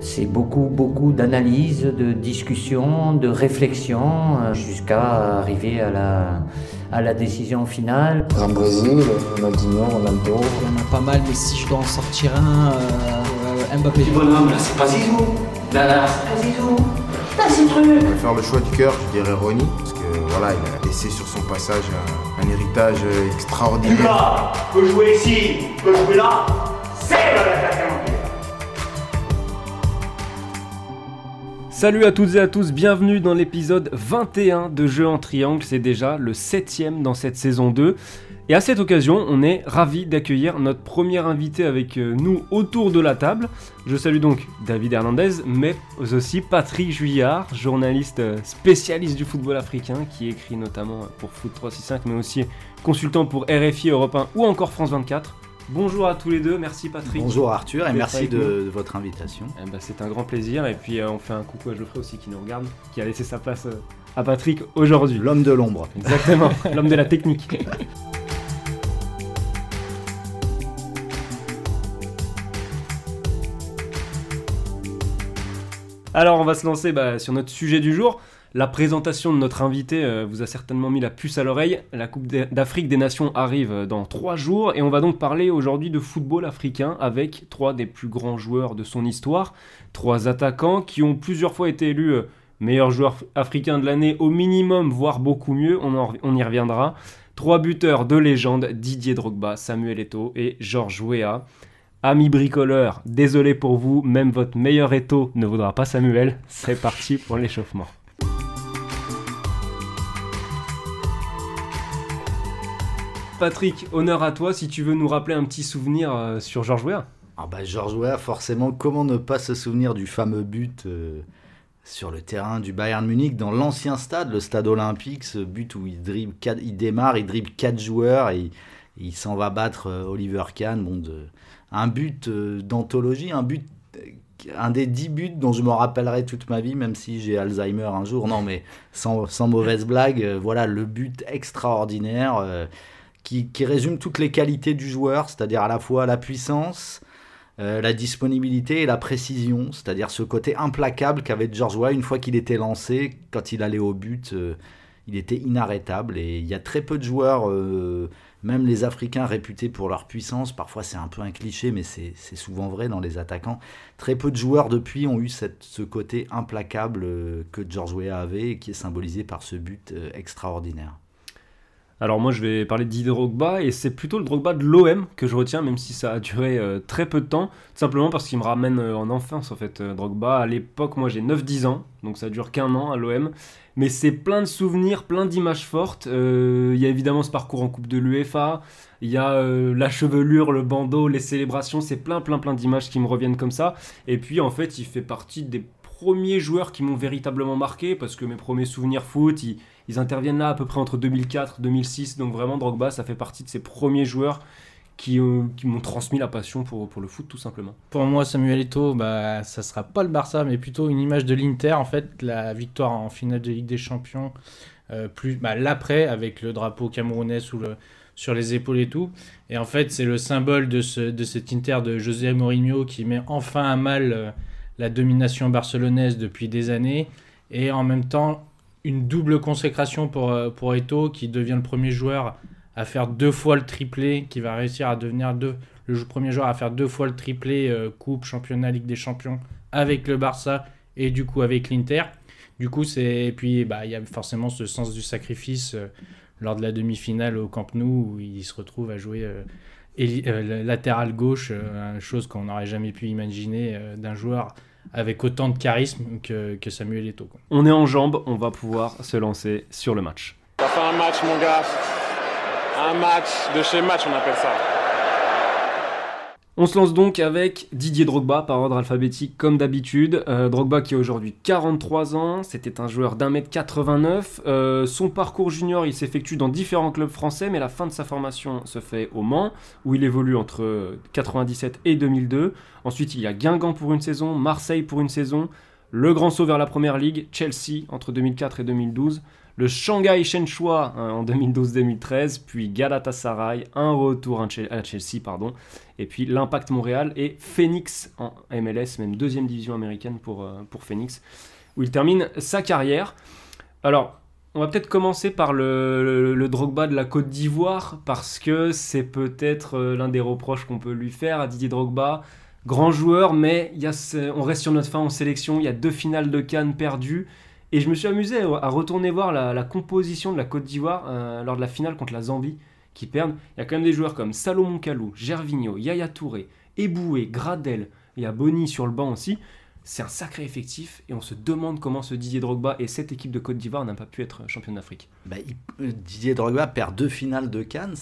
C'est beaucoup, beaucoup d'analyse, de discussion, de réflexion, euh, jusqu'à arriver à la, à la décision finale. En Brésil, Ronaldinho, Ronaldo. Il y en a pas mal, mais si je dois en sortir un, euh, Mbappé. Du bonhomme, là, c'est pas Zizou. Là, là, c'est pas Zizou. Là, c'est truc. Je vais faire le choix du cœur, je dirais Ronnie, parce que voilà, il a laissé sur son passage un, un héritage extraordinaire. Lucas peut jouer ici, peut jouer là. Salut à toutes et à tous, bienvenue dans l'épisode 21 de Jeux en Triangle, c'est déjà le septième dans cette saison 2. Et à cette occasion, on est ravi d'accueillir notre premier invité avec euh, nous autour de la table. Je salue donc David Hernandez, mais aussi Patrick Juillard, journaliste euh, spécialiste du football africain, qui écrit notamment pour Foot 365, mais aussi consultant pour RFI Europe 1 ou encore France 24. Bonjour à tous les deux, merci Patrick. Bonjour Arthur et merci de votre invitation. Eh ben, c'est un grand plaisir et puis euh, on fait un coucou à Geoffrey aussi qui nous regarde, qui a laissé sa place euh, à Patrick aujourd'hui. L'homme de l'ombre. Exactement, l'homme de la technique. Alors on va se lancer bah, sur notre sujet du jour. La présentation de notre invité euh, vous a certainement mis la puce à l'oreille. La Coupe d'Afrique des Nations arrive euh, dans trois jours et on va donc parler aujourd'hui de football africain avec trois des plus grands joueurs de son histoire. Trois attaquants qui ont plusieurs fois été élus euh, meilleurs joueurs africains de l'année au minimum, voire beaucoup mieux, on, y reviendra. Trois buteurs de légende, Didier Drogba, Samuel Eto'o et Georges Weah. Amis bricoleurs, désolé pour vous, même votre meilleur Eto'o ne vaudra pas Samuel. C'est parti pour l'échauffement. Patrick, honneur à toi si tu veux nous rappeler un petit souvenir euh, sur Georges Weah. Ah bah Georges Weah, forcément, comment ne pas se souvenir du fameux but euh, sur le terrain du Bayern Munich dans l'ancien stade, le stade olympique, ce but où il, dribble démarre, il dribble quatre joueurs et, il- s'en va battre euh, Oliver Kahn. Bon, un but d'anthologie, un but, un des dix buts dont je me rappellerai toute ma vie, même si j'ai Alzheimer un jour. Non, mais sans, mauvaise blague, voilà le but extraordinaire. Qui, résume toutes les qualités du joueur, c'est-à-dire à la fois la puissance, euh, la disponibilité et la précision, c'est-à-dire ce côté implacable qu'avait George Weah une fois qu'il était lancé, quand il allait au but, euh, il était inarrêtable. Et il y a très peu de joueurs, euh, même les Africains réputés pour leur puissance, parfois c'est un peu un cliché, mais c'est souvent vrai dans les attaquants. Très peu de joueurs depuis ont eu ce côté implacable que George Weah avait et qui est symbolisé par ce but extraordinaire. Alors moi je vais parler Didier Drogba et c'est plutôt le Drogba de l'OM que je retiens même si ça a duré euh, très peu de temps, tout simplement parce qu'il me ramène euh, en enfance en fait euh, Drogba. À l'époque moi j'ai 9-10 ans, donc ça dure qu'un an à l'OM, mais c'est plein de souvenirs, plein d'images fortes. Euh, Il y a évidemment ce parcours en Coupe de l'UEFA, il y a la chevelure, le bandeau, les célébrations, c'est plein plein plein d'images qui me reviennent comme ça. Et puis en fait il fait partie des premiers joueurs qui m'ont véritablement marqué parce que mes premiers souvenirs foot, ils, ils interviennent là à peu près entre 2004 2006. Donc vraiment, Drogba, ça fait partie de ces premiers joueurs qui, euh, qui m'ont transmis la passion pour, le foot, tout simplement. Pour moi, Samuel Eto'o, bah, ça sera pas le Barça, mais plutôt une image de l'Inter. En fait, la victoire en finale de Ligue des Champions, euh, plus bah, l'après, avec le drapeau camerounais sur les épaules et tout. Et en fait, c'est le symbole de, de cet Inter de José Mourinho qui met enfin à mal euh, la domination barcelonaise depuis des années. Et en même temps, une double consécration pour, euh, pour Eto'o, qui devient le premier joueur à faire deux fois le triplé, qui va réussir à devenir le premier joueur à faire deux fois le triplé euh, Coupe, Championnat, Ligue des Champions avec le Barça et du coup avec l'Inter. Du coup, c'est et puis bah il y a forcément ce sens du sacrifice euh, lors de la demi-finale au Camp Nou où il se retrouve à jouer latéral gauche, chose qu'on n'aurait jamais pu imaginer d'un joueur avec autant de charisme que, que Samuel Eto'o. quoi. On est en jambes, on va pouvoir se lancer sur le match. Ça fait un match, mon gars. Un match de chez match, on appelle ça. On se lance donc avec Didier Drogba par ordre alphabétique comme d'habitude. Euh, Drogba qui a aujourd'hui 43 ans, c'était un joueur d'un mètre 89. Euh, son parcours junior il s'effectue dans différents clubs français mais la fin de sa formation se fait au Mans où il évolue entre 97 et 2002. Ensuite il y a Guingamp pour une saison, Marseille pour une saison, le grand saut vers la première ligue, Chelsea entre 2004 et 2012, le Shanghai Shenhua hein, en 2012-2013, puis Galatasaray, un retour à Chelsea, pardon, et puis l'Impact Montréal et Phoenix en MLS, même deuxième division américaine pour, euh, pour Phoenix, où il termine sa carrière. Alors, on va peut-être commencer par le, Drogba de la Côte d'Ivoire, parce que c'est peut-être euh, l'un des reproches qu'on peut lui faire à Didier Drogba. Grand joueur, mais y a on reste sur notre fin en sélection, il y a deux finales de Cannes perdues. Et je me suis amusé à retourner voir la, composition de la Côte d'Ivoire euh, lors de la finale contre la Zambie, qui perdent. Il y a quand même des joueurs comme Salomon Kalou, Gervinho, Yaya Touré, Eboué, Gradel, il y a Bonny sur le banc aussi c'est un sacré effectif et on se demande comment ce Didier Drogba et cette équipe de Côte d'Ivoire n'a pas pu être champion d'Afrique. Bah, euh, Didier Drogba perd deux finales de Cannes.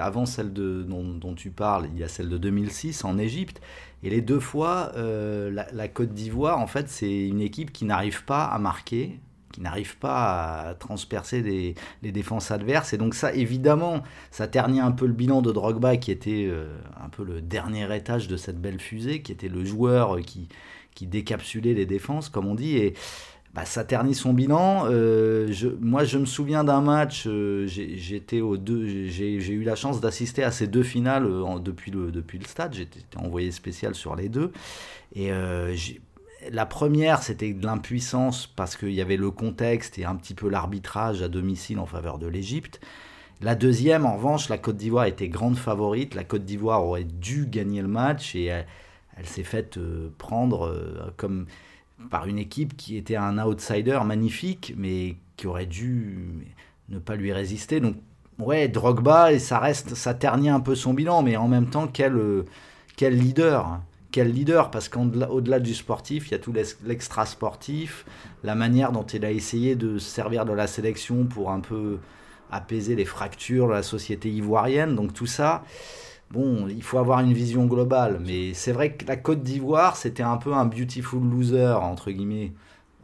avant celle de, dont, tu parles, il y a celle de 2006 en Égypte. Et les deux fois, euh, la, Côte d'Ivoire, en fait, c'est une équipe qui n'arrive pas à marquer, qui n'arrive pas à transpercer les, défenses adverses. Et donc ça, évidemment, ça ternit un peu le bilan de Drogba, qui était euh, un peu le dernier étage de cette belle fusée, qui était le joueur qui qui décapsulait les défenses, comme on dit. Et bah, ça ternit son bilan. Euh, je, moi, je me souviens d'un match, euh, j'étais aux deux, j'ai eu la chance d'assister à ces deux finales depuis, le, depuis le stade. J'étais envoyé spécial sur les deux. Et la première, c'était de l'impuissance parce qu'il y avait le contexte et un petit peu l'arbitrage à domicile en faveur de l'Égypte. La deuxième, en revanche, la Côte d'Ivoire était grande favorite. La Côte d'Ivoire aurait dû gagner le match et elle s'est faite euh, prendre euh, comme par une équipe qui était un outsider magnifique, mais qui aurait dû ne pas lui résister. Donc, ouais, Drogba, et ça reste, ça ternit un peu son bilan, mais en même temps, quel, euh, quel leader hein. Quel leader, parce qu'au-delà du sportif, il y a tout l'extra sportif, la manière dont il a essayé de se servir de la sélection pour un peu apaiser les fractures de la société ivoirienne. Donc tout ça, bon, il faut avoir une vision globale. Mais c'est vrai que la Côte d'Ivoire, c'était un peu un beautiful loser, entre guillemets,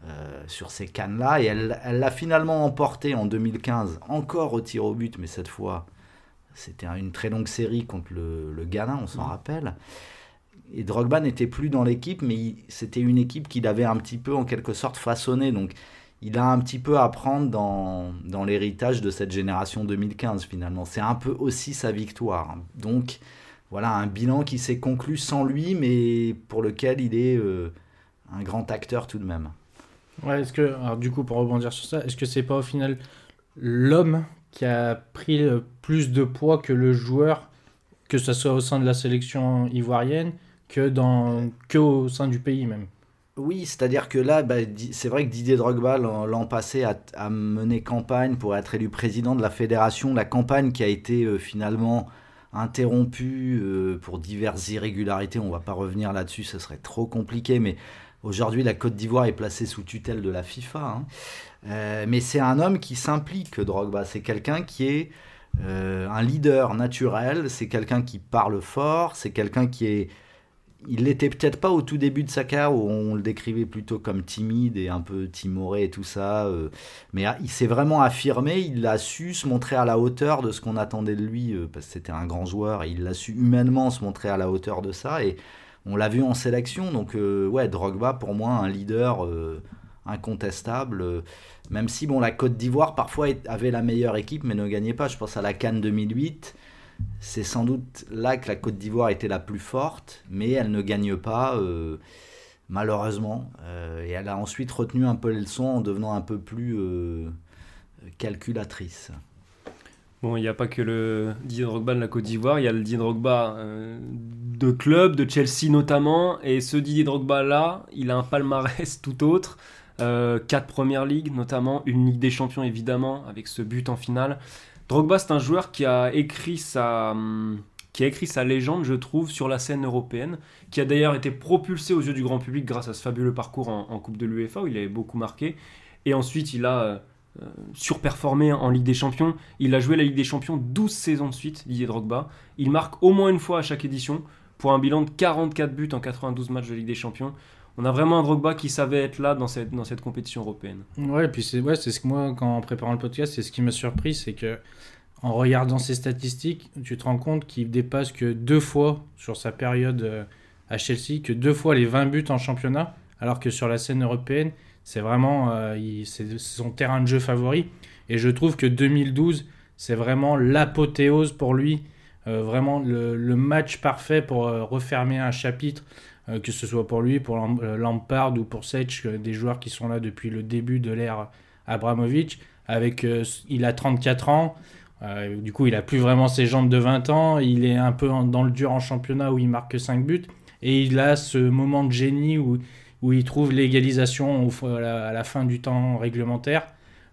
euh, sur ces cannes-là. Et elle l'a finalement emporté en 2015, encore au tir au but, mais cette fois, c'était une très longue série contre le, le Ghana, on s'en mmh. rappelle. Et Drogba n'était plus dans l'équipe, mais c'était une équipe qu'il avait un petit peu, en quelque sorte, façonnée. Donc, il a un petit peu à prendre dans, dans l'héritage de cette génération 2015 finalement. C'est un peu aussi sa victoire. Donc voilà un bilan qui s'est conclu sans lui, mais pour lequel il est euh, un grand acteur tout de même. Ouais, est-ce que, alors du coup, pour rebondir sur ça, est-ce que c'est pas au final l'homme qui a pris plus de poids que le joueur, que ce soit au sein de la sélection ivoirienne, que, dans, que au sein du pays même oui, c'est-à-dire que là, bah, c'est vrai que Didier Drogba, l'an passé, a, mené campagne pour être élu président de la fédération. La campagne qui a été euh, finalement interrompue euh, pour diverses irrégularités. On ne va pas revenir là-dessus, ce serait trop compliqué. Mais aujourd'hui, la Côte d'Ivoire est placée sous tutelle de la FIFA. Hein. Euh, mais c'est un homme qui s'implique, Drogba. C'est quelqu'un qui est un leader naturel. C'est quelqu'un qui parle fort. C'est quelqu'un qui est il l'était peut-être pas au tout début de sa carrière où on le décrivait plutôt comme timide et un peu timoré et tout ça. Euh, mais il s'est vraiment affirmé, il a su se montrer à la hauteur de ce qu'on attendait de lui euh, parce que c'était un grand joueur il a su humainement se montrer à la hauteur de ça et on l'a vu en sélection. Donc euh, ouais, Drogba pour moi un leader incontestable. même si bon la Côte d'Ivoire parfois avait la meilleure équipe mais ne gagnait pas. Je pense à la Cannes 2008 c'est sans doute là que la Côte d'Ivoire était la plus forte, mais elle ne gagne pas, euh, malheureusement. Euh, et elle a ensuite retenu un peu les leçons en devenant un peu plus euh, calculatrice. Bon, il n'y a pas que le Didier Drogba de la Côte d'Ivoire, il y a le Didier Drogba de club, de Chelsea notamment. Et ce Didier Drogba-là, il a un palmarès tout autre. quatre premières ligues notamment, une Ligue des Champions évidemment, avec ce but en finale. Drogba, c'est un joueur qui a écrit sa a écrit sa légende, je trouve, sur la scène européenne, qui a d'ailleurs été propulsé aux yeux du grand public grâce à ce fabuleux parcours en, Coupe de l'UEFA, où il avait beaucoup marqué. Et ensuite, il a euh, surperformé en Ligue des Champions. Il a joué la Ligue des Champions 12 saisons de suite, Didier Drogba. Il marque au moins une fois à chaque édition, pour un bilan de 44 buts en 92 matchs de Ligue des Champions on a vraiment un Drogba qui savait être là dans cette, dans cette compétition européenne. Ouais, et puis c'est ouais, ce que moi, quand en préparant le podcast, c'est ce qui m'a surpris, c'est que en regardant ses statistiques, tu te rends compte qu'il dépasse que deux fois sur sa période euh, à Chelsea, que deux fois les 20 buts en championnat, alors que sur la scène européenne, C'est vraiment euh, son terrain de jeu favori. Et je trouve que 2012, c'est vraiment l'apothéose pour lui. Euh, vraiment le, match parfait pour refermer un chapitre, que ce soit pour lui, pour euh, Lampard ou pour Sech, euh, des joueurs qui sont là depuis le début de l'ère Abramovich. Avec, euh, il a 34 ans, euh, du coup il a plus vraiment ses jambes de 20 ans, il est un peu dans le dur en championnat où il marque que 5 buts, et il a ce moment de génie où, où il trouve l'égalisation à la, fin du temps réglementaire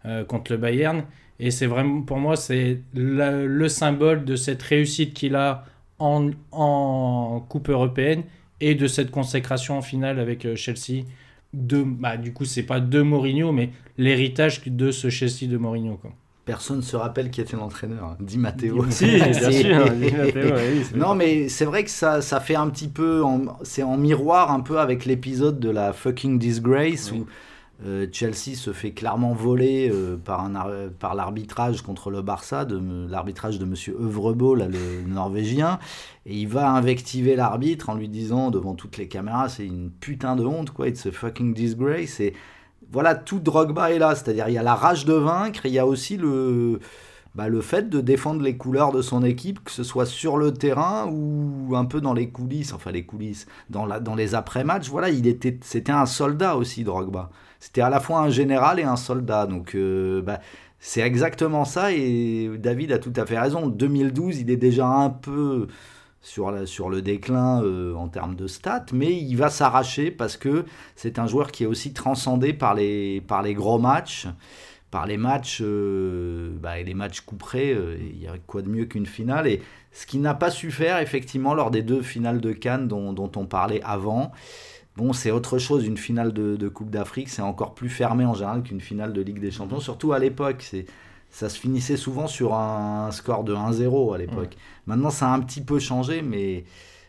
euh, contre le Bayern. Et c'est vraiment, pour moi, c'est la- le symbole de cette réussite qu'il a en, en Coupe européenne et de cette consécration en finale avec euh, Chelsea. De, bah, du coup, c'est pas de Mourinho, mais l'héritage de ce Chelsea de Mourinho. Quoi. Personne ne se rappelle qui était l'entraîneur. hein. Di Matteo. Si, bien sûr. Di Matteo, oui, Non, mais c'est vrai que ça, ça fait un petit peu. C'est en miroir un peu avec l'épisode de la fucking disgrace Oui. où Chelsea se fait clairement voler euh, par, un ar- par l'arbitrage contre le Barça, l'arbitrage de Övrebø, là, le Norvégien. Et il va invectiver l'arbitre en lui disant devant toutes les caméras c'est une putain de honte, quoi. It's a fucking disgrace. Et voilà, tout Drogba est là. C'est-à-dire, il y a la rage de vaincre, il y a aussi le bah, le fait de défendre les couleurs de son équipe, que ce soit sur le terrain ou un peu dans les coulisses, enfin les coulisses, dans, dans les après-matchs, voilà, il était, c'était un soldat aussi, Drogba. C'était à la fois un général et un soldat, donc euh, bah, c'est exactement ça, et David a tout à fait raison. 2012, il est déjà un peu sur, la- sur le déclin euh, en termes de stats, mais il va s'arracher parce que c'est un joueur qui est aussi transcendé par les, par les gros matchs par les matchs, euh, bah, et les matchs couperés, il y a quoi de mieux qu'une finale Et ce qu'il n'a pas su faire, effectivement, lors des deux finales de Cannes dont on parlait avant, bon, c'est autre chose. Une finale de, de Coupe d'Afrique, c'est encore plus fermé en général qu'une finale de Ligue des Champions, surtout à l'époque. C'est, ça se finissait souvent sur un score de 1-0 à l'époque. Maintenant, ça a un petit peu changé, mais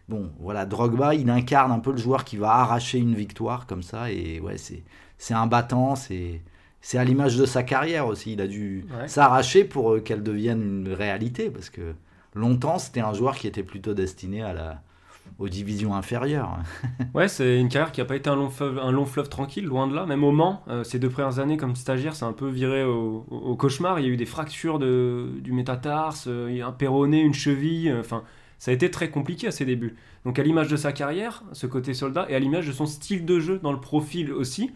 bon, voilà, Drogba, il incarne un peu le joueur qui va arracher une victoire comme ça, et ouais, c'est, un battant, c'est c'est à l'image de sa carrière aussi. Il a dû Ouais. s'arracher pour euh, qu'elle devienne une réalité parce que longtemps c'était un joueur qui était plutôt destiné à la, aux divisions inférieures. Ouais, c'est une carrière qui n'a pas été un long, fleuve, un long fleuve tranquille, loin de là. Même au Mans, euh, ces deux premières années comme stagiaire, c'est un peu viré au, au- au cauchemar. Il y a eu des fractures de, du métatarse, euh, un péroné, une cheville. euh, Enfin, ça a été très compliqué à ses débuts. Donc, à l'image de sa carrière, ce côté soldat, et à l'image de son style de jeu dans le profil aussi,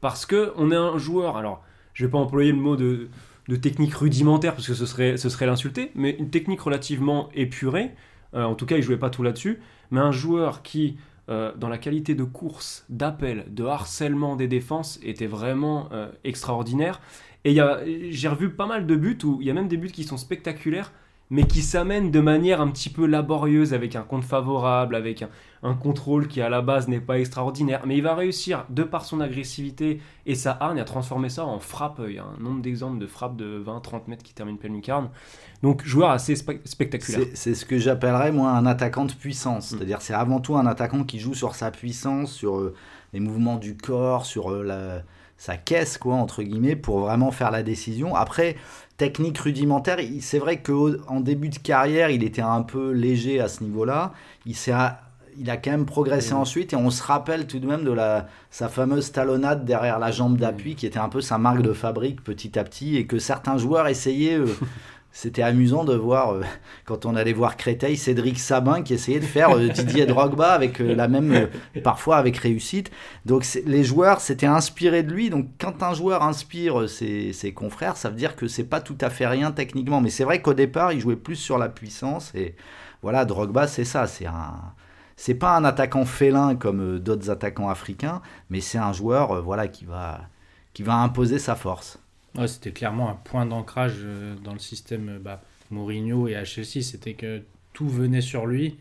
parce que on est un joueur. Alors, je vais pas employer le mot de, de technique rudimentaire parce que ce serait, ce serait l'insulter, mais une technique relativement épurée. Euh, en tout cas, il jouait pas tout là-dessus mais un joueur qui, euh, dans la qualité de course, d'appel, de harcèlement des défenses, était vraiment euh, extraordinaire. Et j'ai revu pas mal de buts où il y a même des buts qui sont spectaculaires, mais qui s'amènent de manière un petit peu laborieuse, avec un compte favorable, avec un, un contrôle qui à la base n'est pas extraordinaire. Mais il va réussir, de par son agressivité et sa hargne, à transformer ça en frappe. Il y a un nombre d'exemples de frappes de 20-30 mètres qui terminent pleine lucarne. Donc joueur assez spe- spectaculaire. C'est c'est ce que j'appellerais moi un attaquant de puissance. Mm. C'est-à-dire c'est avant tout un attaquant qui joue sur sa puissance, sur euh, les mouvements du corps, sur euh, la- sa caisse quoi entre guillemets pour vraiment faire la décision. Après technique rudimentaire, c'est vrai qu'en début de carrière il était un peu léger à ce niveau-là. Il s'est il a quand même progressé Mm. ensuite et on se rappelle tout de même de la, sa fameuse talonnade derrière la jambe d'appui qui était un peu sa marque de fabrique petit à petit et que certains joueurs essayaient euh, c'était amusant de voir, euh, quand on allait voir Créteil, Cédric Sabin qui essayait de faire euh, Didier Drogba avec euh, la même, parfois avec réussite. Donc les joueurs s'étaient inspirés de lui. Donc quand un joueur inspire ses, confrères, ça veut dire que c'est pas tout à fait rien techniquement. Mais c'est vrai qu'au départ, il jouait plus sur la puissance. Et voilà, Drogba, c'est ça. C'est un. C'est pas un attaquant félin comme d'autres attaquants africains, mais c'est un joueur voilà, qui, va, qui va imposer sa force. C'était clairement un point d'ancrage euh, dans le système euh, bah, Mourinho et Chelsea. C'était que tout venait sur lui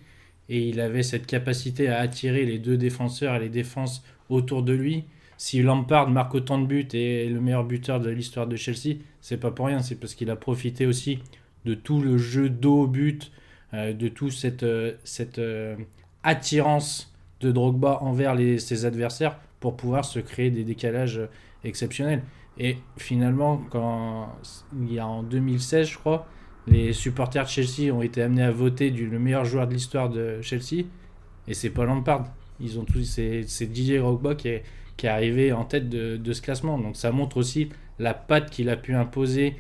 et il avait cette capacité à attirer les deux défenseurs et les défenses autour de lui. Si Lampard marque autant de buts et est le meilleur buteur de l'histoire de Chelsea, c'est pas pour rien. C'est parce qu'il a profité aussi de tout le jeu dos au but, euh, de toute cette, cette attirance de Drogba envers ses adversaires pour pouvoir se créer des décalages exceptionnels. Et finalement, quand il y a en 2016, je crois, les supporters de Chelsea ont été amenés à voter du le meilleur joueur de l'histoire de Chelsea, et c'est pas Lampard. ils ont tous, c'est c'est Didier qui est, qui est arrivé en tête de, de ce classement. Donc ça montre aussi la patte qu'il a pu imposer,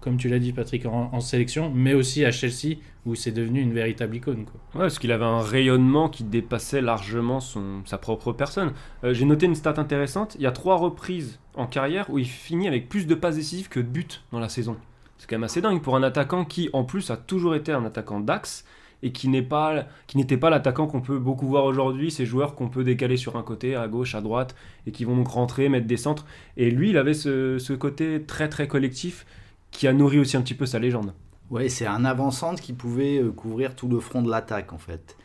comme tu l'as dit Patrick, en sélection, mais aussi à Chelsea, où c'est devenu une véritable icône. Quoi. Ouais, parce qu'il avait un rayonnement qui dépassait largement son, sa propre personne. Euh, J'ai noté une stat intéressante. Il y a trois reprises en carrière où il finit avec plus de passes décisives que de buts dans la saison. C'est quand même assez dingue pour un attaquant qui, en plus, a toujours été un attaquant d'axe et qui n'est pas n'était pas l'attaquant qu'on peut beaucoup voir aujourd'hui, ces joueurs qu'on peut décaler sur un côté, à gauche, à droite, et qui vont donc rentrer, mettre des centres. Et lui, il avait ce, ce côté très très collectif qui a nourri aussi un petit peu sa légende. Ouais, c'est un avant-centre qui pouvait euh, couvrir tout le front de l'attaque en fait.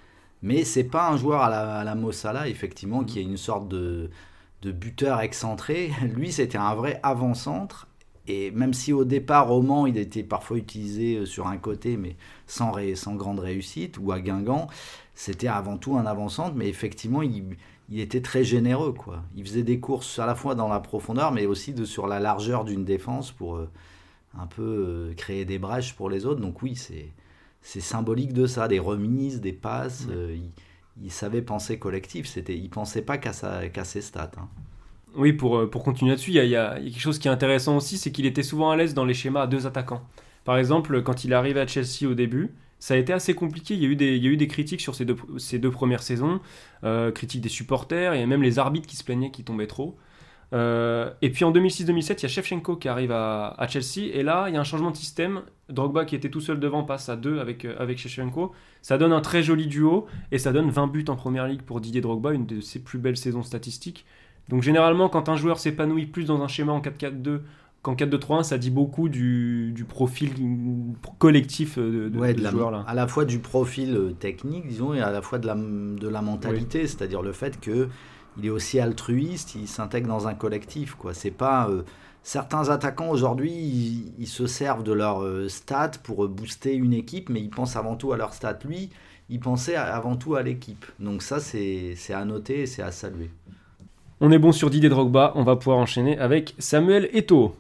Mais c'est pas un joueur à la, à la Mossala, effectivement, qui est une sorte de, de buteur excentré. Lui, c'était un vrai avant-centre. Et même si au départ, au Mans, il était parfois utilisé euh, sur un côté, mais sans, ré- sans grande réussite, ou à Guingamp, c'était avant tout un avant-centre. Mais effectivement, il, il était très généreux. Quoi. Il faisait des courses à la fois dans la profondeur, mais aussi de, sur la largeur d'une défense pour euh, un peu euh, créer des brèches pour les autres. Donc oui, c'est c'est symbolique de ça, des remises, des passes. euh, il, il savait penser collectif. C'était, il pensait pas qu'à sa- qu'à ses stats. hein. Oui, pour, euh, pour continuer là-dessus, il y, a- il y a il y a quelque chose qui est intéressant aussi, c'est qu'il était souvent à l'aise dans les schémas à deux attaquants. Par exemple, quand il est arrivé à Chelsea au début, ça a été assez compliqué. Il y a eu des, il y a eu des critiques sur ces deux, ces deux premières saisons, euh, critiques des supporters et même les arbitres qui se plaignaient qu'il tombait trop. Euh, et puis en 2006-2007, il y a Shevchenko qui arrive à, à Chelsea, et là, il y a un changement de système. Drogba qui était tout seul devant passe à deux avec, euh, avec Shevchenko. Ça donne un très joli duo, et ça donne 20 buts en première ligue pour Didier Drogba, une de ses plus belles saisons statistiques. Donc généralement, quand un joueur s'épanouit plus dans un schéma en 4-4-2 qu'en 4-2-3-1, ça dit beaucoup du, du profil collectif de, de, Ouais, de la- joueur-là. à la fois du profil euh, technique, disons, et à la fois de la, de la mentalité, c'est-à-dire le fait que il est aussi altruiste, il s'intègre dans un collectif. C'est pas euh, certains attaquants aujourd'hui, ils, se servent de leurs euh, stats pour euh, booster une équipe, mais ils pensent avant tout à leurs stats. Lui, il pensait avant tout à l'équipe. Donc ça, c'est à noter et c'est à saluer. On est bon sur Didier Drogba, on va pouvoir enchaîner avec Samuel Eto'o.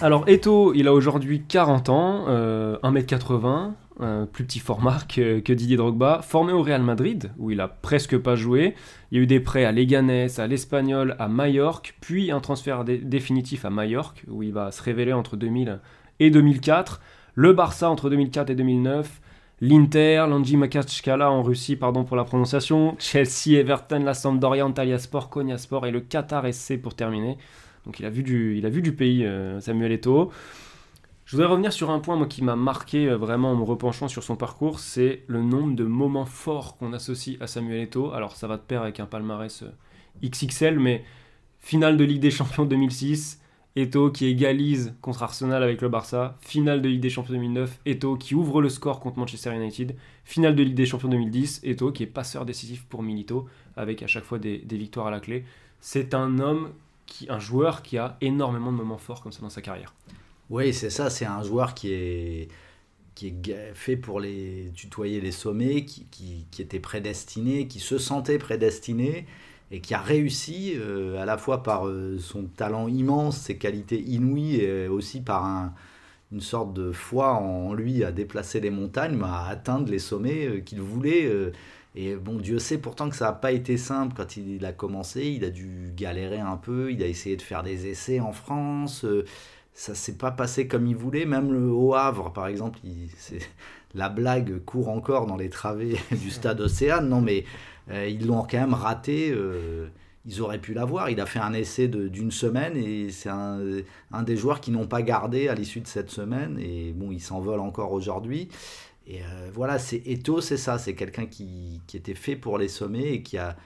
Alors Eto'o, il a aujourd'hui 40 ans, euh, 1m80, euh, plus petit format que, Didier Drogba, formé au Real Madrid, où il a presque pas joué. Il y a eu des prêts à Leganés, à l'Espagnol, à Majorque, puis un transfert dé- définitif à Majorque, où il va se révéler entre 2000 et 2004. Le Barça entre 2004 et 2009. L'Inter, l'Anji Makachkala en Russie, pardon pour la prononciation, Chelsea, Everton, la Sampdoria, Antalya Sport, Konya Sport et le Qatar SC pour terminer. Donc il a vu du, il a vu du pays, euh, Samuel Eto'o. Je voudrais revenir sur un point qui m'a marqué euh, vraiment en me repenchant sur son parcours, c'est le nombre de moments forts qu'on associe à Samuel Eto'o. Alors ça va de pair avec un palmarès euh, XXL, mais finale de Ligue des Champions 2006, Eto'o qui égalise contre Arsenal avec le Barça, finale de Ligue des Champions 2009, Eto'o qui ouvre le score contre Manchester United, finale de Ligue des Champions 2010, Eto'o qui est passeur décisif pour Milito avec à chaque fois des, des victoires à la clé. C'est un homme, qui, un joueur qui a énormément de moments forts comme ça dans sa carrière. Oui, c'est ça, c'est un joueur qui est, qui est fait pour les tutoyer les sommets, qui, qui, était prédestiné, qui se sentait prédestiné et qui a réussi euh, à la fois par euh, son talent immense, ses qualités inouïes et aussi par un- une sorte de foi en lui à déplacer les montagnes, à atteindre les sommets euh, qu'il voulait. euh, et bon, Dieu sait pourtant que ça n'a pas été simple quand il a commencé. Il a dû galérer un peu. Il a essayé de faire des essais en France. Ça s'est pas passé comme il voulait. Même le Haut Havre, par exemple, il- la blague court encore dans les travées du stade Océane. Non, mais euh, ils l'ont quand même raté. euh, ils auraient pu l'avoir. Il a fait un essai d'une semaine et c'est un, un des joueurs qui n'ont pas gardé à l'issue de cette semaine. Et bon, il s'envole encore aujourd'hui. Et euh, voilà, c'est Eto, c'est ça. C'est quelqu'un qui, qui était fait pour les sommets et qui a,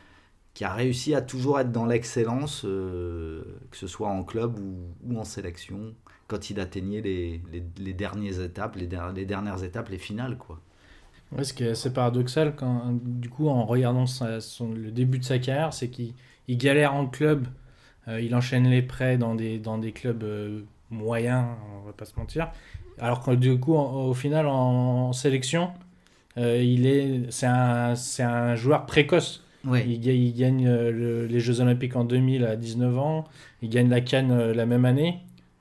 qui a réussi à toujours être dans l'excellence, euh, que ce soit en club ou, en sélection, quand il atteignait les, les, dernières étapes, les, der- les dernières étapes, les finales, quoi. Ce qui est assez paradoxal, quand, du coup, en regardant le début de sa carrière, c'est qu'il il galère en club, euh, il enchaîne les prêts dans des, clubs euh, moyens, on va pas se mentir. Alors que du coup, au final, en, sélection, il est, c'est un joueur précoce. Il, ga- il gagne euh, le- les Jeux Olympiques en 2000 à 19 ans, il gagne la Cannes euh, la même année,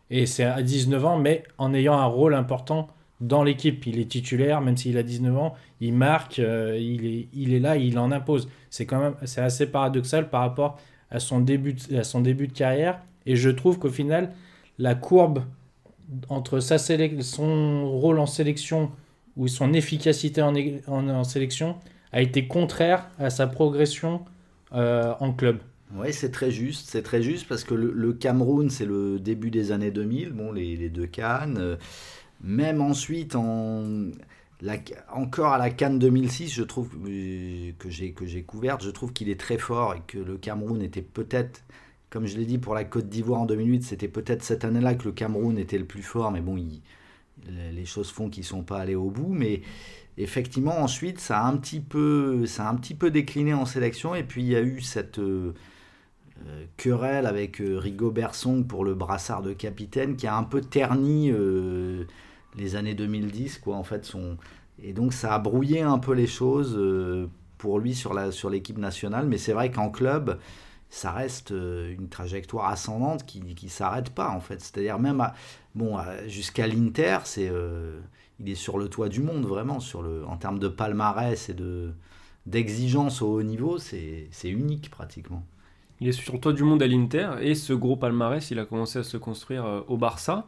et c'est à 19 ans, mais en ayant un rôle important dans l'équipe, il est titulaire, même s'il a 19 ans, il marque, euh, il, est, là, il en impose. C'est quand même assez paradoxal par rapport à son début de, à son début de carrière. Et je trouve qu'au final, la courbe entre sa son rôle en sélection ou son efficacité en- en sélection a été contraire à sa progression euh, en club. Oui, c'est très juste. C'est très juste parce que le, Cameroun, c'est le début des années 2000, bon, les, deux Cannes. euh, même ensuite, en, encore à la Cannes 2006, je trouve euh, que j'ai que j'ai couverte, je trouve qu'il est très fort et que le Cameroun était peut-être, comme je l'ai dit pour la Côte d'Ivoire en 2008, c'était peut-être cette année-là que le Cameroun était le plus fort, mais bon, les choses font qu'ils sont pas allés au bout, mais effectivement ensuite ça a un petit peu décliné en sélection. Et puis il y a eu cette euh, euh, querelle avec euh, Rigobert Song pour le brassard de capitaine qui a un peu terni euh, les années 2010 quoi en fait son et donc ça a brouillé un peu les choses pour lui sur sur l'équipe nationale. Mais c'est vrai qu'en club ça reste une trajectoire ascendante qui qui s'arrête pas en fait. C'est-à-dire même bon jusqu'à l'Inter c'est il est sur le toit du monde vraiment sur le en termes de palmarès et de d'exigence au haut niveau c'est unique pratiquement Il est sur le toit du monde à l'Inter et ce gros palmarès, il a commencé à se construire euh, au Barça.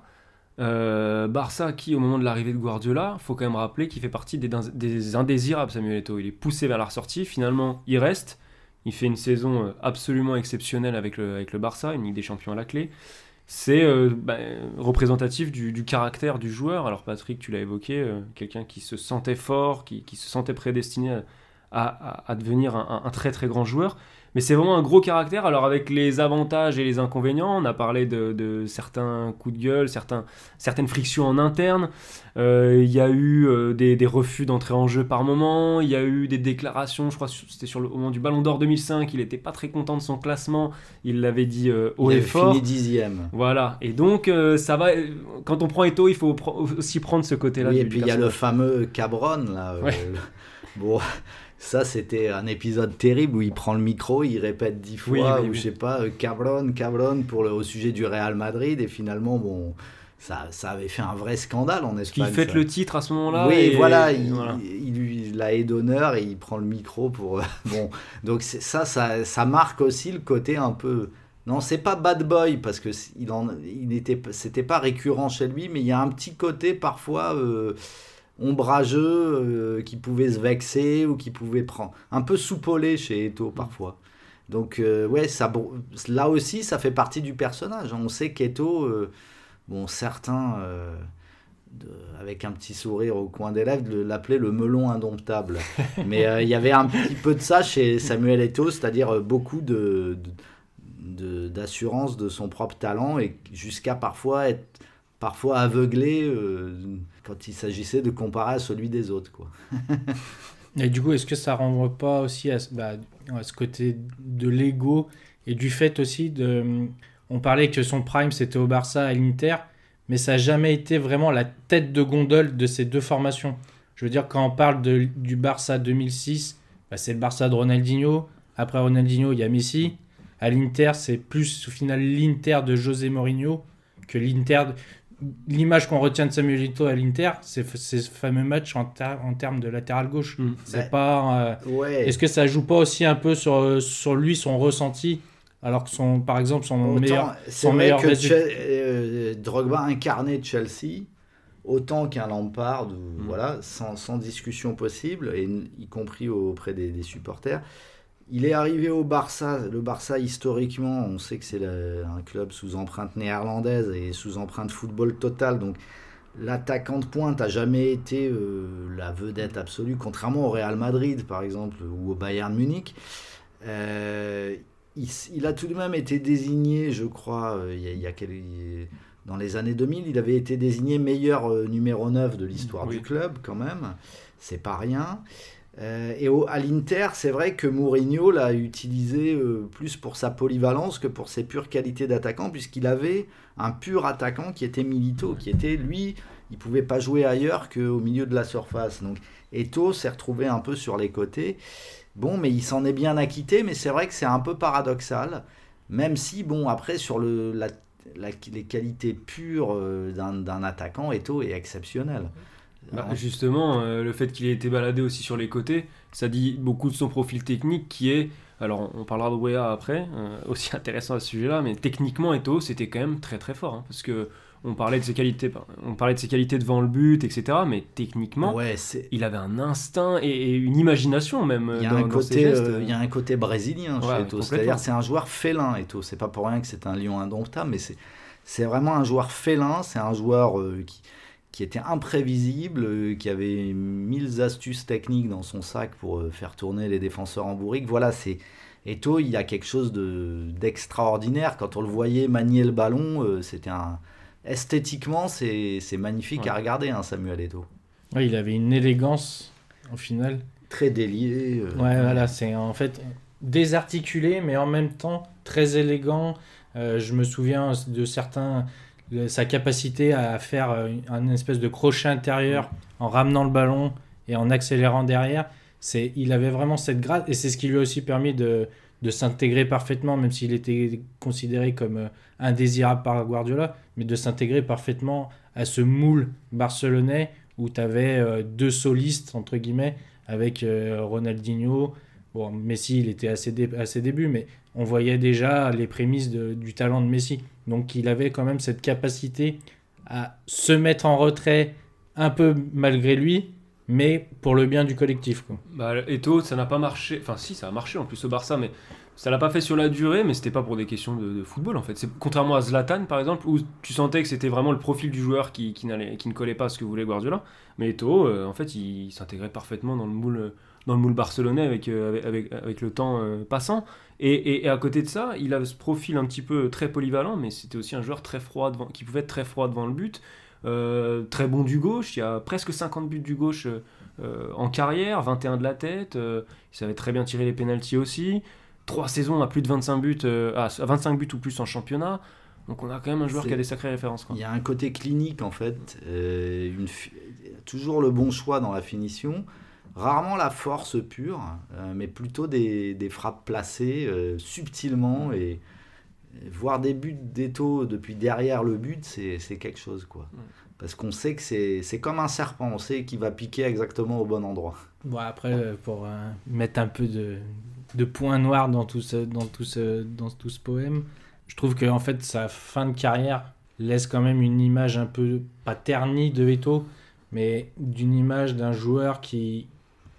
Euh, Barça qui, au moment de l'arrivée de Guardiola, faut quand même rappeler qu'il fait partie des, des indésirables, Samuel Eto'o. Il est poussé vers la ressortie, finalement il reste. Il fait une saison euh, absolument exceptionnelle avec le, avec le Barça, une Ligue des Champions à la clé. C'est euh, bah, représentatif du, caractère du joueur. Alors Patrick, tu l'as évoqué, euh, quelqu'un qui se sentait fort, qui, se sentait prédestiné à, devenir un très très grand joueur. Mais c'est vraiment un gros caractère. Alors avec les avantages et les inconvénients, on a parlé de, de certains coups de gueule, certains, certaines frictions en interne. Euh, Il y a eu euh, des, des refus d'entrer en jeu par moment. Il y a eu des déclarations, je crois que c'était sur le au moment du Ballon d'Or 2005, il n'était pas très content de son classement. Il l'avait dit euh, haut il et avait fort. fini dixième Voilà. Et donc ça ça va. Quand on prend Eto, il faut aussi prendre ce côté-là. Oui, et puis il y a le fameux Cabron là. euh, Ouais. Bon, ça c'était un épisode terrible où il prend le micro, il répète dix fois, Oui, oui, ou oui. je sais pas, euh, Cabron, Cabron pour le, au sujet du Real Madrid, et finalement, bon, ça, ça avait fait un vrai scandale en Espagne. fête ça. le titre à ce moment-là. Oui, et- voilà, il, voilà. il lui la haie d'honneur et il prend le micro pour. bon, donc ça, ça, ça marque aussi le côté un peu. Non, c'est pas bad boy parce que il en, il était, c'était pas récurrent chez lui, mais il y a un petit côté parfois euh, ombrageux euh, qui pouvait se vexer ou qui pouvait prendre un peu soupolé chez Eto parfois. Donc euh, ouais, ça, là aussi, ça fait partie du personnage. On sait qu'Eto, euh, bon, certains. de- avec un petit sourire au coin des lèvres, de l'appelaient le melon indomptable. Mais euh, il y avait un petit peu de ça chez Samuel Eto'o, c'est-à-dire beaucoup de, de- de- d'assurance de, son propre talent et jusqu'à parfois être parfois aveuglé euh, quand il s'agissait de comparer à celui des autres. Quoi. Et du coup, est-ce que ça renvoie pas aussi à, bah, ce côté de l'ego et du fait aussi de. On parlait que son prime c'était au Barça, à l'Inter, mais ça n'a jamais été vraiment la tête de gondole de ces deux formations. Je veux dire, quand on parle de, du Barça 2006, bah, c'est le Barça de Ronaldinho. Après Ronaldinho, il y a Messi. À l'Inter, c'est plus au final l'Inter de José Mourinho que l'Inter. L'image qu'on retient de Samuel Eto'o à l'Inter, c'est ce fameux match en, ter- en termes de latéral gauche. Mm. C'est Ouais. pas. euh, Ouais. Est-ce que ça joue pas aussi un peu sur, euh, sur lui, son ressenti Alors que son, par exemple, son Autant, meilleur. c'est son vrai meilleur que résultat- euh, Drogba incarnait Chelsea autant qu'un Lampard, ou, Mm. voilà, sans, sans discussion possible, et y compris auprès des, des supporters. Il est arrivé au Barça. Le Barça, historiquement, on sait que c'est un club sous empreinte néerlandaise et sous empreinte football total. Donc, l'attaquant de pointe n'a jamais été euh, la vedette absolue, contrairement au Real Madrid, par exemple, ou au Bayern Munich. Euh, il, a tout de même été désigné, je crois, euh, il y a, il y a quel- il- dans les années 2000, il avait été désigné meilleur numéro 9 de l'histoire Oui. du club, quand même. C'est pas rien. Euh, et au, à l'Inter, c'est vrai que Mourinho l'a utilisé euh, plus pour sa polyvalence que pour ses pures qualités d'attaquant, puisqu'il avait un pur attaquant qui était Milito, qui était lui, il pouvait pas jouer ailleurs qu'au milieu de la surface. Donc Eto s'est retrouvé un peu sur les côtés. Bon, mais il s'en est bien acquitté, mais c'est vrai que c'est un peu paradoxal, même si, bon, après, sur le, la- la- les qualités pures euh, d'un d'un attaquant, Eto est exceptionnel. Bah, justement, euh, le fait qu'il ait été baladé aussi sur les côtés, ça dit beaucoup de son profil technique qui est. Alors, on parlera de Wea après, euh, aussi intéressant à ce sujet-là, mais techniquement, Eto, c'était quand même très très fort. hein, parce que on parlait de ses qualités, on parlait de ses qualités devant le but, etc. Mais techniquement, Ouais, il avait un instinct et, et une imagination même. Il y, a dans- un côté, euh, il y a un côté brésilien Ouais, chez. C'est-à-dire c'est un joueur félin, Eto'o. C'est pas pour rien que c'est un lion indomptable, mais c'est, c'est vraiment un joueur félin. C'est un joueur euh, qui, qui était imprévisible, euh, qui avait mille astuces techniques dans son sac pour euh, faire tourner les défenseurs en bourrique. Voilà, c'est... Eto'o, il y a quelque chose de, d'extraordinaire. Quand on le voyait manier le ballon, euh, c'était un... Esthétiquement, c'est, magnifique Ouais. à regarder, hein, Samuel. Ouais, il avait une élégance au final. Très délié. euh, Ouais, voilà, c'est en fait désarticulé, mais en même temps très élégant. Euh, je me souviens de certains, sa capacité à faire euh, un espèce de crochet intérieur en ramenant le ballon et en accélérant derrière. C'est, il avait vraiment cette grâce et c'est ce qui lui a aussi permis de, de s'intégrer parfaitement, même s'il était considéré comme euh, indésirable par Guardiola, mais de s'intégrer parfaitement à ce moule barcelonais où tu avais deux solistes, entre guillemets, avec euh, Ronaldinho. Bon, Messi, il était à ses, débuts, mais on voyait déjà les prémices du talent de Messi. Donc il avait quand même cette capacité à se mettre en retrait un peu malgré lui, mais pour le bien du collectif. Bah, Eto'o, ça n'a pas marché. Enfin, si, ça a marché en plus au Barça, mais ça l'a pas fait sur la durée. Mais c'était pas pour des questions de, football en fait. Contrairement à Zlatan par exemple, où tu sentais que c'était vraiment le profil du joueur qui, qui, qui ne collait pas à ce que voulait Guardiola. Mais Eto'o, euh, en fait, il, il s'intégrait parfaitement dans le moule, dans le moule barcelonais avec, euh, avec, avec, avec le temps euh, passant. Et, et- et à côté de ça, il a ce profil un petit peu très polyvalent, mais c'était aussi un joueur très froid devant, qui pouvait être très froid devant le but. Euh, très bon du gauche, il y a presque 50 buts du gauche euh, euh, en carrière, 21 de la tête, euh, il savait très bien tirer les pénalties aussi. Trois saisons à plus de 25 buts, euh, à 25 buts ou plus en championnat. Donc on a quand même un joueur qui a des sacrées références. quoi. Il y a un côté clinique en fait, euh, une toujours le bon choix dans la finition, rarement la force pure, euh, mais plutôt des, des frappes placées euh, subtilement et, et voir des buts d'Eto depuis derrière le but, c'est c'est quelque chose quoi. Ouais. Parce qu'on sait que c'est c'est comme un serpent, on sait qu'il va piquer exactement au bon endroit. Bon, après, euh, pour euh, mettre un peu de, de point noir dans tout, ce, dans, tout ce, dans tout ce poème, je trouve que en fait, sa fin de carrière laisse quand même une image un peu, pas ternie de Eto, mais d'une image d'un joueur qui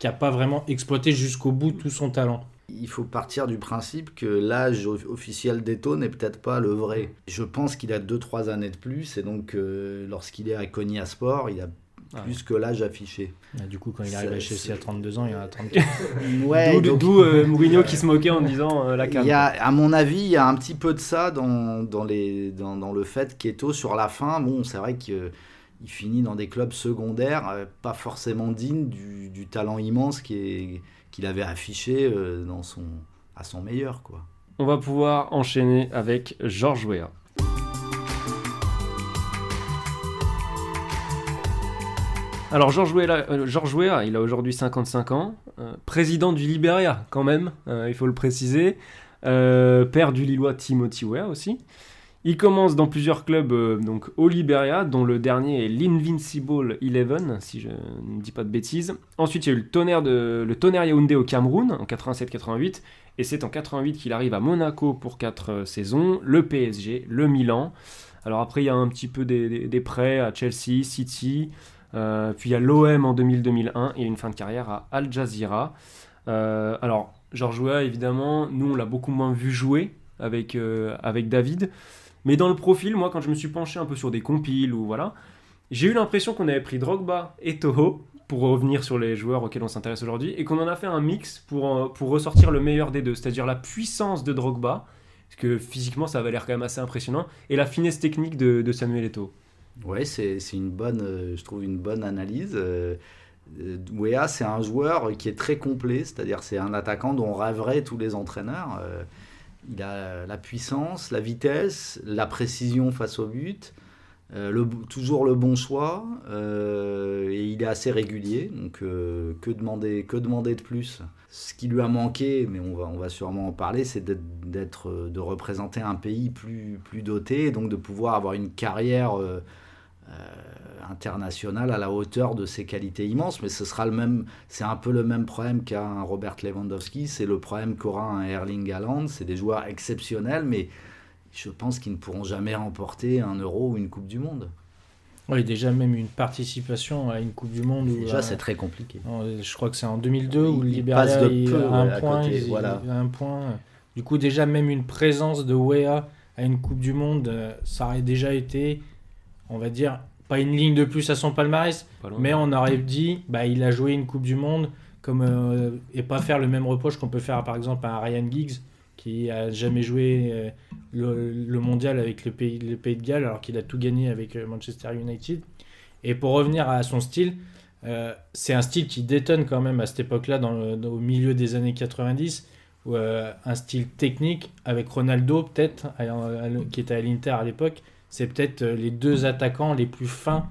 n'a pas vraiment exploité jusqu'au bout tout son talent. Il faut partir du principe que l'âge officiel d'Eto n'est peut-être pas le vrai. Je pense qu'il a 2-3 années de plus, et donc euh, lorsqu'il est à Konya Sport, il a Ah plus que l'âge affiché. Et du coup, quand il arrive à Chelsea c'est- à 32 ans, il en a 34. Ouais, D'où euh, Mourinho qui se moquait en disant euh, la y a, à mon avis, il y a un petit peu de ça dans, dans, les, dans, dans le fait qu'Eto, sur la fin, bon, c'est vrai qu'il finit dans des clubs secondaires, euh, pas forcément dignes du, talent immense qu'il avait affiché euh, à son meilleur. On va pouvoir enchaîner avec Georges Weah. Alors Georges Weah, euh, il a aujourd'hui 55 ans, président du Liberia quand même, il faut le préciser, père du Lillois Timothy Weah aussi. Il commence dans plusieurs clubs euh, donc au Liberia, dont le dernier est l'Invincible Eleven, si je ne dis pas de bêtises. Ensuite, il y a eu le Tonnerre, de, le Tonnerre Yaoundé au Cameroun en 87-88, et c'est en 88 qu'il arrive à Monaco pour 4 saisons, le PSG, le Milan. Alors après, il y a un petit peu des, prêts à Chelsea, City, euh, puis il y a l'OM en 2000-2001 et une fin de carrière à Al Jazeera. Euh, alors, Georges Weah, évidemment, nous on l'a beaucoup moins vu jouer avec, euh, avec David, mais dans le profil, moi quand je me suis penché un peu sur des compiles ou voilà, j'ai eu l'impression qu'on avait pris Drogba et Toho pour revenir sur les joueurs auxquels on s'intéresse aujourd'hui, et qu'on en a fait un mix pour, euh, pour ressortir le meilleur des deux, c'est-à-dire la puissance de Drogba, parce que physiquement ça avait l'air quand même assez impressionnant, et la finesse technique de, Samuel Eto'o. Ouais, c'est une bonne, euh, je trouve une bonne analyse. Euh, Weah, c'est un joueur qui est très complet, c'est-à-dire c'est un attaquant dont rêveraient tous les entraîneurs. Il a la puissance, la vitesse, la précision face au but, euh, toujours le bon choix, euh, et il est assez régulier. Donc euh, que demander, que demander de plus? Ce qui lui a manqué, mais on va, on va sûrement en parler, c'est d'être, de représenter un pays plus, plus doté, donc de pouvoir avoir une carrière. Euh, euh, international à la hauteur de ses qualités immenses, mais ce sera le même, c'est un peu le même problème qu'a un Robert Lewandowski, c'est le problème qu'aura un Erling Haaland, c'est des joueurs exceptionnels, mais je pense qu'ils ne pourront jamais remporter un Euro ou une Coupe du Monde. Oui, déjà même une participation à une Coupe du Monde. Où, Déjà, euh, c'est très compliqué. Je crois que c'est en 2002 où le Liberia il a un ouais, point. côté, il- voilà. il a un point. Du coup, déjà même une présence de Wea à une Coupe du Monde, euh, ça aurait déjà été, on va dire, pas une ligne de plus à son palmarès, loin. mais on aurait dit, bah, il a joué une Coupe du Monde comme euh, et pas faire le même reproche qu'on peut faire par exemple à Ryan Giggs qui a jamais joué euh, le, le mondial avec le pays, le pays de Galles alors qu'il a tout gagné avec euh, Manchester United. Et pour revenir à son style, c'est un style qui détonne quand même à cette époque-là, dans le- dans- au milieu des années 90, où, euh, un style technique avec Ronaldo peut-être, qui était à l'Inter à l'époque, c'est peut-être euh, les deux attaquants les plus fins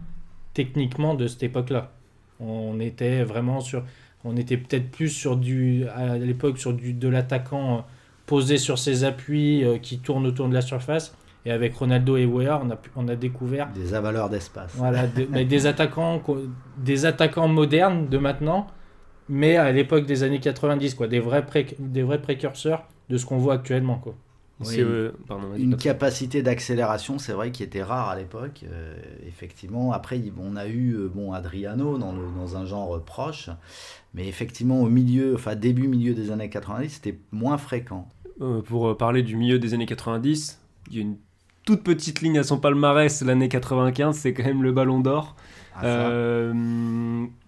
techniquement de cette époque-là. On était vraiment sur, on était peut-être plus sur du, à l'époque sur du de l'attaquant euh, posé sur ses appuis euh, qui tourne autour de la surface. Et avec Ronaldo et Weah, on a, on a découvert Des avaleurs d'espace. voilà, de- mais des attaquants, des attaquants modernes de maintenant, mais à l'époque des années 90, quoi, des vrais, pré- des vrais précurseurs de ce qu'on voit actuellement, quoi. Euh, pardon, Une capacité d'accélération, c'est vrai, qui était rare à l'époque. euh, effectivement, après, on a eu euh, bon, Adriano dans, le- dans un genre proche, mais effectivement, au milieu, enfin début, milieu des années 90, c'était moins fréquent. Euh, pour parler du milieu des années 90, il y a une toute petite ligne à son palmarès l'année 95, c'est quand même le Ballon d'Or. Ah,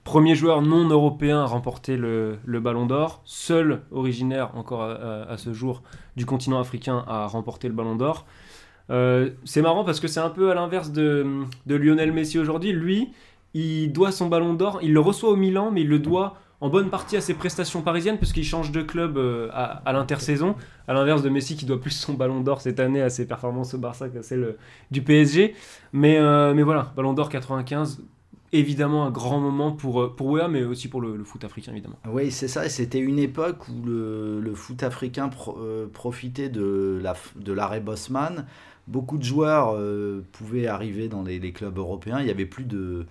premier joueur non européen à remporter le, Ballon d'Or, seul originaire encore à, ce jour du continent africain à remporter le Ballon d'Or. Euh, c'est marrant parce que c'est un peu à l'inverse de, Lionel Messi aujourd'hui. Lui, il doit son Ballon d'Or, il le reçoit au Milan, mais il le doit en bonne partie à ses prestations parisiennes parce qu'il change de club euh, à, l'intersaison, à l'inverse de Messi qui doit plus son Ballon d'Or cette année à ses performances au Barça qu'à celle euh, du PSG. Euh, mais voilà, Ballon d'Or 95, évidemment un grand moment pour, euh, pour Wea, mais aussi pour le, foot africain, évidemment. Oui, c'est ça. C'était une époque où le, foot africain euh, profitait de la f- de l'arrêt Bosman. Beaucoup de joueurs euh, pouvaient arriver dans les, clubs européens. Il y avait plus de,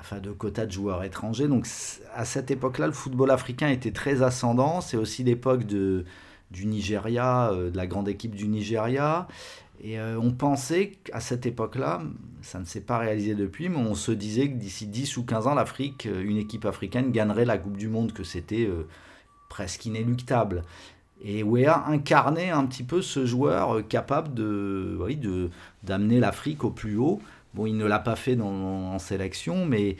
enfin, de quotas de joueurs étrangers. Donc à cette époque-là, le football africain était très ascendant. C'est aussi l'époque de, du Nigeria, de la grande équipe du Nigeria. Et euh, on pensait qu'à cette époque-là, ça ne s'est pas réalisé depuis, mais on se disait que d'ici 10 ou 15 ans, l'Afrique, euh, une équipe africaine gagnerait la Coupe du Monde, que c'était euh, presque inéluctable. Et Wea incarnait un petit peu ce joueur capable de, oui, de, d'amener l'Afrique au plus haut. Bon, il ne l'a pas fait en sélection, mais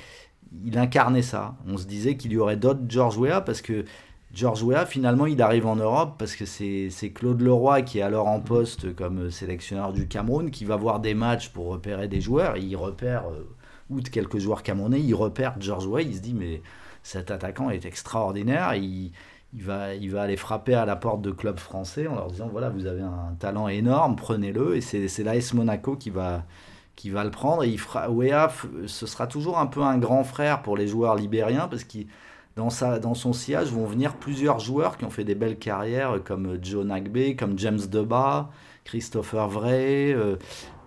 il incarnait ça. On se disait qu'il y aurait d'autres George Weah parce que George Weah, finalement, il arrive en Europe parce que c'est Claude Leroy qui est alors en poste comme sélectionneur du Cameroun qui va voir des matchs pour repérer des joueurs. Et il repère, euh, outre quelques joueurs camerounais, il repère George Weah. Il se dit, mais cet attaquant est extraordinaire. Il, il, va, il va aller frapper à la porte de clubs français en leur disant, voilà, vous avez un talent énorme, prenez-le. Et c'est c'est l'AS Monaco qui va, qui va le prendre. Et il fera, Weah, ce sera toujours un peu un grand frère pour les joueurs libériens parce qu'il dans, son sillage vont venir plusieurs joueurs qui ont fait des belles carrières, comme Joe Nagbe, comme James Deba, Christopher Vray, euh,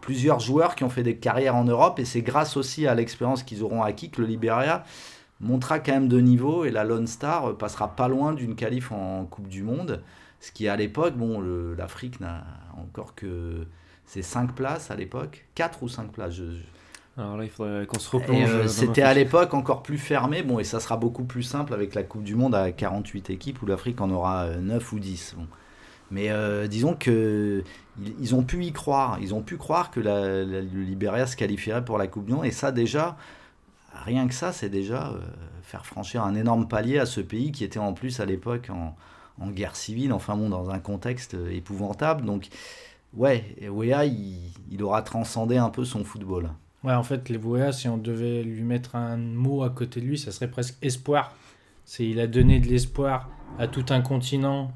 plusieurs joueurs qui ont fait des carrières en Europe. Et c'est grâce aussi à l'expérience qu'ils auront acquis que le Liberia montera quand même de niveau et la Lone Star passera pas loin d'une qualif en Coupe du Monde. Ce qui à l'époque, l'Afrique n'a encore que c'est 5 places à l'époque, 4 ou 5 places. je- Alors là, il faudrait qu'on se replonge. euh, C'était à l'époque encore plus fermé, bon, et ça sera beaucoup plus simple avec la Coupe du Monde à 48 équipes où l'Afrique en aura euh, 9 ou 10. bon. Mais euh, disons que ils, ils ont pu y croire, ils ont pu croire que la- la- le Liberia se qualifierait pour la Coupe du Monde, et ça déjà, rien que ça, c'est déjà euh, faire franchir un énorme palier à ce pays qui était en plus à l'époque en, en guerre civile, enfin bon, dans un contexte euh, épouvantable. Donc, ouais, il, il aura transcendé un peu son football. Ouais, en fait, les Voya, si on devait lui mettre un mot à côté de lui, ça serait presque espoir. C'est il a donné de l'espoir à tout un continent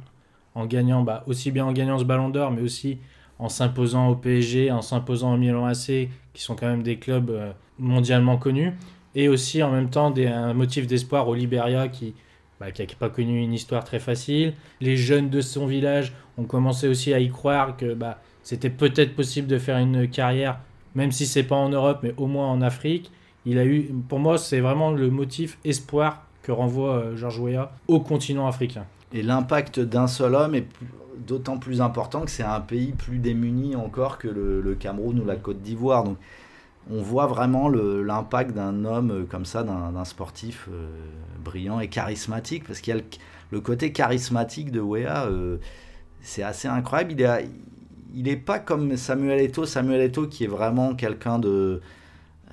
en gagnant, bah, aussi bien en gagnant ce Ballon d'Or, mais aussi en s'imposant au PSG, en s'imposant au Milan AC, qui sont quand même des clubs euh, mondialement connus, et aussi en même temps des, un motif d'espoir au Liberia qui bah, qui n'a pas connu une histoire très facile. Les jeunes de son village ont commencé aussi à y croire que bah, c'était peut-être possible de faire une carrière même si c'est pas en Europe, mais au moins en Afrique. il a eu, pour moi, c'est vraiment le motif espoir que renvoie euh, Georges Weah au continent africain. Et l'impact d'un seul homme est d'autant plus important que c'est un pays plus démuni encore que le, Cameroun ou la Côte d'Ivoire. Donc on voit vraiment l'impact d'un homme euh, comme ça, d'un sportif euh, brillant et charismatique, parce qu'il y a le, côté charismatique de Wea, c'est assez incroyable. Il il est pas comme Samuel Eto'o, Samuel Eto'o qui est vraiment quelqu'un de...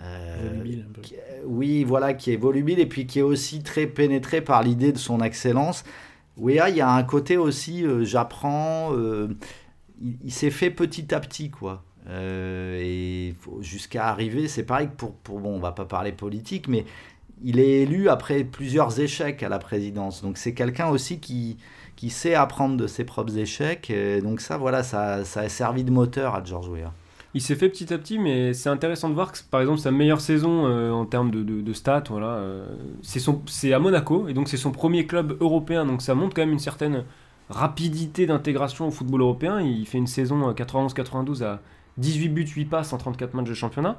euh, Volubile, un peu. qui- oui, voilà, qui est volubile et puis qui est aussi très pénétré par l'idée de son excellence. Wea, il y a un côté aussi, euh, j'apprends, euh, il, il s'est fait petit à petit, quoi. Euh, et jusqu'à arriver, c'est pareil que pour, pour, bon, on va pas parler politique, mais il est élu après plusieurs échecs à la présidence. Donc c'est quelqu'un aussi qui, qui sait apprendre de ses propres échecs. Donc ça, voilà, ça, ça a servi de moteur à George Weah. Il s'est fait petit à petit, mais c'est intéressant de voir que, par exemple, sa meilleure saison euh, en termes de, de- stats, voilà, euh, c'est à Monaco, et donc c'est son premier club européen, donc ça montre quand même une certaine rapidité d'intégration au football européen. Il fait une saison euh, 91-92 à 18 buts, 8 passes en 34 matchs de championnat.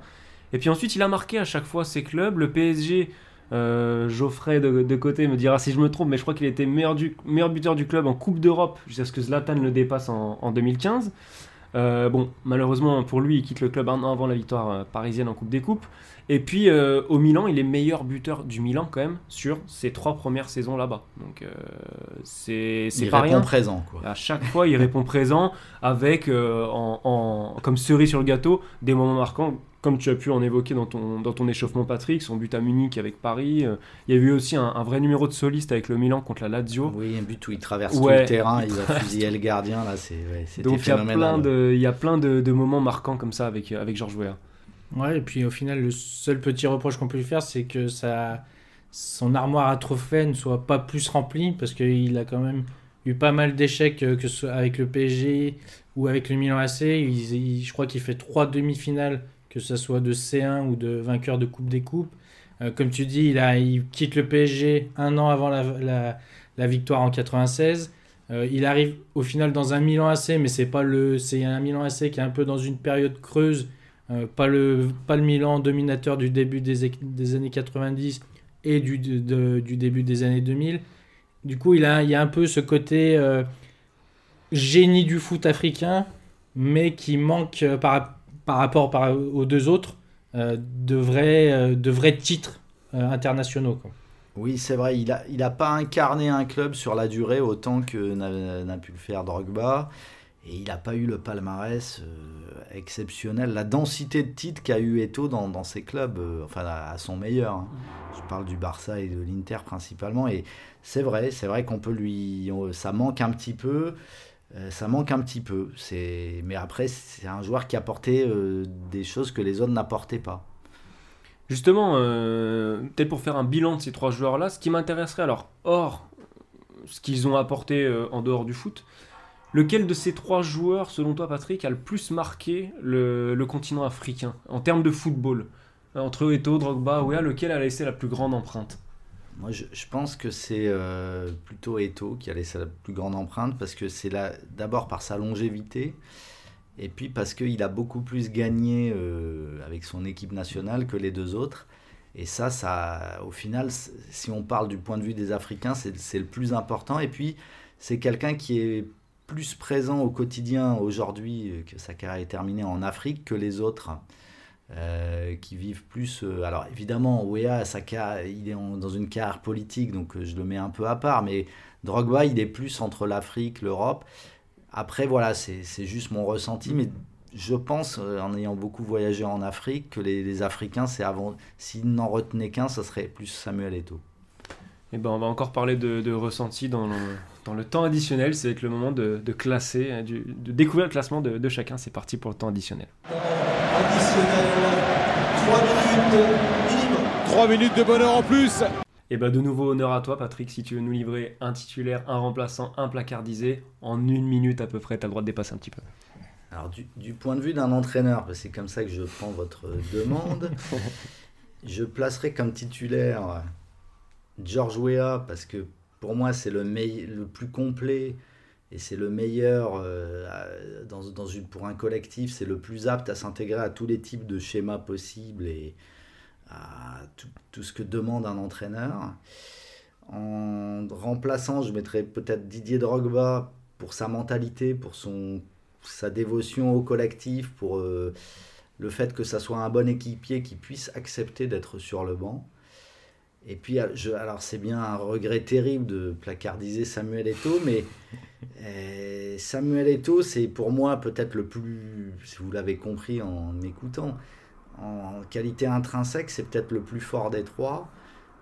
Et puis ensuite, il a marqué à chaque fois ses clubs. Le PSG, euh, Geoffrey de, de côté me dira si je me trompe, mais je crois qu'il était meilleur, du, meilleur buteur du club en Coupe d'Europe jusqu'à ce que Zlatan le dépasse en, en 2015. Euh, bon, malheureusement pour lui, il quitte le club un an avant la victoire euh, parisienne en Coupe des Coupes. Et puis euh, au Milan, il est meilleur buteur du Milan quand même sur ses trois premières saisons là-bas. Donc euh, c'est c'est Il pas répond rien. présent, quoi. À chaque fois, il répond présent avec, en, en- comme cerise sur le gâteau, des moments marquants, comme tu as pu en évoquer dans ton, dans ton échauffement, Patrick, son but à Munich avec Paris. Euh, il y a eu aussi un, un vrai numéro de soliste avec le Milan contre la Lazio. Oui, un but où il traverse Ouais. tout le terrain, il va fusiller le gardien, là, c'est, ouais, c'était Donc il y a plein, de, il y a plein de, de moments marquants comme ça avec, avec Georges Weah. Ouais, et puis au final, le seul petit reproche qu'on peut lui faire, c'est que ça, son armoire à trophées ne soit pas plus remplie, parce qu'il a quand même eu pas mal d'échecs, euh, que ce soit avec le PSG ou avec le Milan AC. Il- il- je crois qu'il fait trois demi-finales, que ce soit de C1 ou de vainqueur de Coupe des Coupes. Euh, comme tu dis, il, quitte le PSG un an avant la, victoire en 96. Euh, il arrive au final dans un Milan AC, mais c'est pas le, c'est un Milan AC qui est un peu dans une période creuse euh, pas, le, pas le Milan dominateur du début des, des années 90 et du, du début des années 2000. Du coup, il, a, il y a un peu ce côté génie du foot africain, mais qui manque par, par rapport aux deux autres euh, de, vrais, euh, de vrais titres euh, internationaux. Oui, c'est vrai, il n'a il a pas incarné un club sur la durée autant que n'a pu le faire Drogba. Et il n'a pas eu le palmarès exceptionnel, la densité de titres qu'a eu Eto dans, ses clubs, enfin à, à son meilleur. hein. Je parle du Barça et de l'Inter principalement. Et c'est vrai, c'est vrai qu'on peut lui. on- ça manque un petit peu. Euh, ça manque un petit peu. Mais après, c'est un joueur qui apportait euh, des choses que les autres n'apportaient pas. Justement, euh, peut-être pour faire un bilan de ces trois joueurs-là, ce qui m'intéresserait, alors, hors ce qu'ils ont apporté en dehors du foot, lequel de ces trois joueurs, selon toi, Patrick, a le plus marqué le, continent africain en termes de football? Entre Eto'o, Drogba, Ouéa, lequel a laissé la plus grande empreinte? Moi, je, pense que c'est euh, plutôt Eto qui a laissé la plus grande empreinte parce que c'est là d'abord par sa longévité et puis parce qu'il a beaucoup plus gagné euh, avec son équipe nationale que les deux autres. Et ça, ça, au final, si on parle du point de vue des Africains, c'est c'est le plus important. Et puis, c'est quelqu'un qui est plus présent au quotidien aujourd'hui, euh, que sa carrière est terminée en Afrique, que les autres. Euh, qui vivent plus. euh, alors évidemment, Wea, il est dans une carrière politique, donc euh, je le mets un peu à part. Mais Drogba, il est plus entre l'Afrique, l'Europe. Après, voilà, c'est juste mon ressenti, mais je pense, en ayant beaucoup voyagé en Afrique, que les, Africains, c'est avant. S'ils n'en retenaient qu'un, ça serait plus Samuel Eto'o. Eh ben, on va encore parler de, ressenti dans le, dans le temps additionnel. C'est avec le moment de, classer, hein, de découvrir le classement de chacun. C'est parti pour le temps additionnel. Additionnel, 3 minutes minimum. 3 minutes de bonheur en plus. Et bah de nouveau honneur à toi Patrick, si tu veux nous livrer un titulaire, un remplaçant, un placardisé, en une minute à peu près, t'as le droit de dépasser un petit peu. Alors, du, du point de vue d'un entraîneur, c'est comme ça que je prends votre demande, je placerai comme titulaire George Weah, parce que pour moi, c'est le, le plus complet et c'est le meilleur euh, dans, une, pour un collectif, c'est le plus apte à s'intégrer à tous les types de schémas possibles et à tout, tout ce que demande un entraîneur. En remplaçant, je mettrais peut-être Didier Drogba pour sa mentalité, pour son, sa dévotion au collectif, pour euh, le fait que ça soit un bon équipier qui puisse accepter d'être sur le banc. Et puis, je, alors c'est bien un regret terrible de placardiser Samuel Eto'o, mais euh, Samuel Eto'o, c'est pour moi peut-être le plus, si vous l'avez compris en écoutant, en qualité intrinsèque, c'est peut-être le plus fort des trois.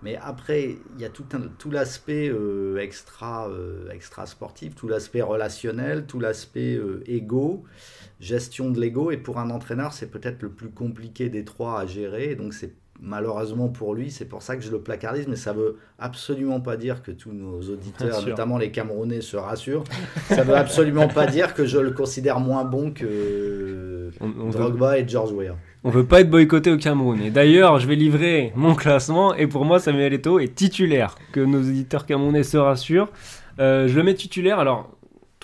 Mais après, il y a tout, tout l'aspect euh, extra, euh, extra sportif, tout l'aspect relationnel, tout l'aspect égo, gestion de l'ego. Et pour un entraîneur, c'est peut-être le plus compliqué des trois à gérer. Donc, c'est malheureusement pour lui, c'est pour ça que je le placardise. Mais ça veut absolument pas dire que tous nos auditeurs, notamment les Camerounais, se rassurent. ça veut absolument pas dire que je le considère moins bon que On- on Drogba et George Weah. On veut pas être boycotté au Cameroun. Et d'ailleurs, je vais livrer mon classement. Et pour moi, Samuel Eto'o est titulaire. Que nos éditeurs camerounais se rassurent. Euh, je le mets titulaire. Alors,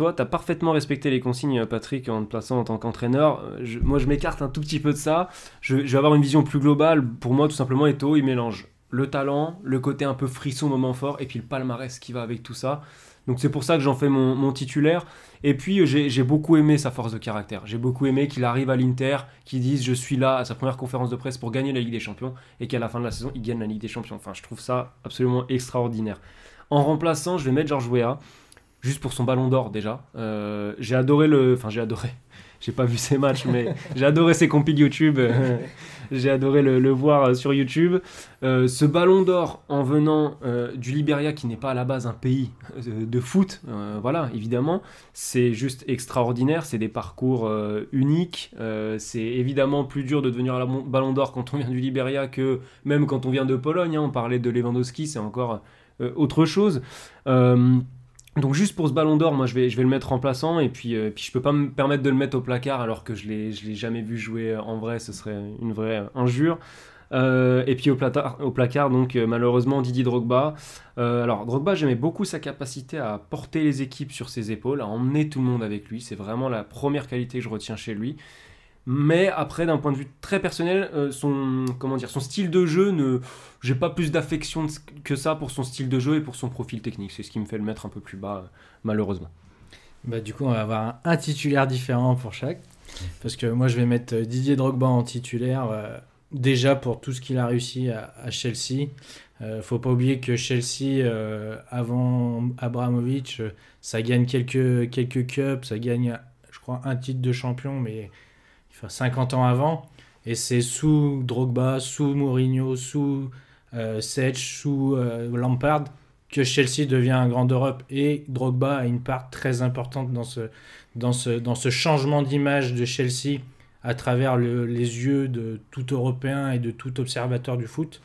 toi, tu as parfaitement respecté les consignes, Patrick, en te plaçant en tant qu'entraîneur. Euh, moi, je m'écarte un tout petit peu de ça. Je, vais avoir une vision plus globale. Pour moi, tout simplement, Eto'o, il mélange le talent, le côté un peu frisson, moment fort, et puis le palmarès qui va avec tout ça. Donc c'est pour ça que j'en fais mon, titulaire. Et puis euh, j'ai j'ai beaucoup aimé sa force de caractère. J'ai beaucoup aimé qu'il arrive à l'Inter, qu'il dise je suis là à sa première conférence de presse pour gagner la Ligue des Champions et qu'à la fin de la saison il gagne la Ligue des Champions. Enfin je trouve ça absolument extraordinaire. En remplaçant, je vais mettre Georges Weah, juste pour son ballon d'or déjà. Euh, j'ai adoré le... Enfin j'ai adoré. J'ai pas vu ses matchs, mais j'ai adoré ses compil YouTube. j'ai adoré le, le voir euh, sur YouTube. Euh, ce ballon d'or en venant euh, du Liberia, qui n'est pas à la base un pays de foot, voilà, évidemment, c'est juste extraordinaire. C'est des parcours uniques. C'est évidemment plus dur de devenir un ballon d'or quand on vient du Liberia que même quand on vient de Pologne. hein. On parlait de Lewandowski, c'est encore autre chose. Donc juste pour ce ballon d'or, moi je vais, le mettre remplaçant et puis, euh, puis je peux pas me permettre de le mettre au placard alors que je l'ai, l'ai jamais vu jouer en vrai, ce serait une vraie injure. Euh, et puis au, placard, donc euh, malheureusement Didier Drogba. Alors Drogba, j'aimais beaucoup sa capacité à porter les équipes sur ses épaules, à emmener tout le monde avec lui. C'est vraiment la première qualité que je retiens chez lui. Mais après, d'un point de vue très personnel, euh, son comment dire, son style de jeu ne, j'ai pas plus d'affection que ça pour son style de jeu et pour son profil technique. C'est ce qui me fait le mettre un peu plus bas, malheureusement. Bah, du coup, on va avoir un, titulaire différent pour chaque. Parce que moi, je vais mettre euh, Didier Drogba en titulaire. euh, déjà pour tout ce qu'il a réussi à, à Chelsea. Faut pas oublier que Chelsea, avant Abramovich, ça gagne quelques, quelques cups, ça gagne, je crois, un titre de champion, mais enfin, 50 ans avant. Et c'est sous Drogba, sous Mourinho, sous euh, Setch, sous euh, Lampard que Chelsea devient un grand Europe. Et Drogba a une part très importante dans ce, dans ce, dans ce changement d'image de Chelsea à travers le- les yeux de tout Européen et de tout observateur du foot.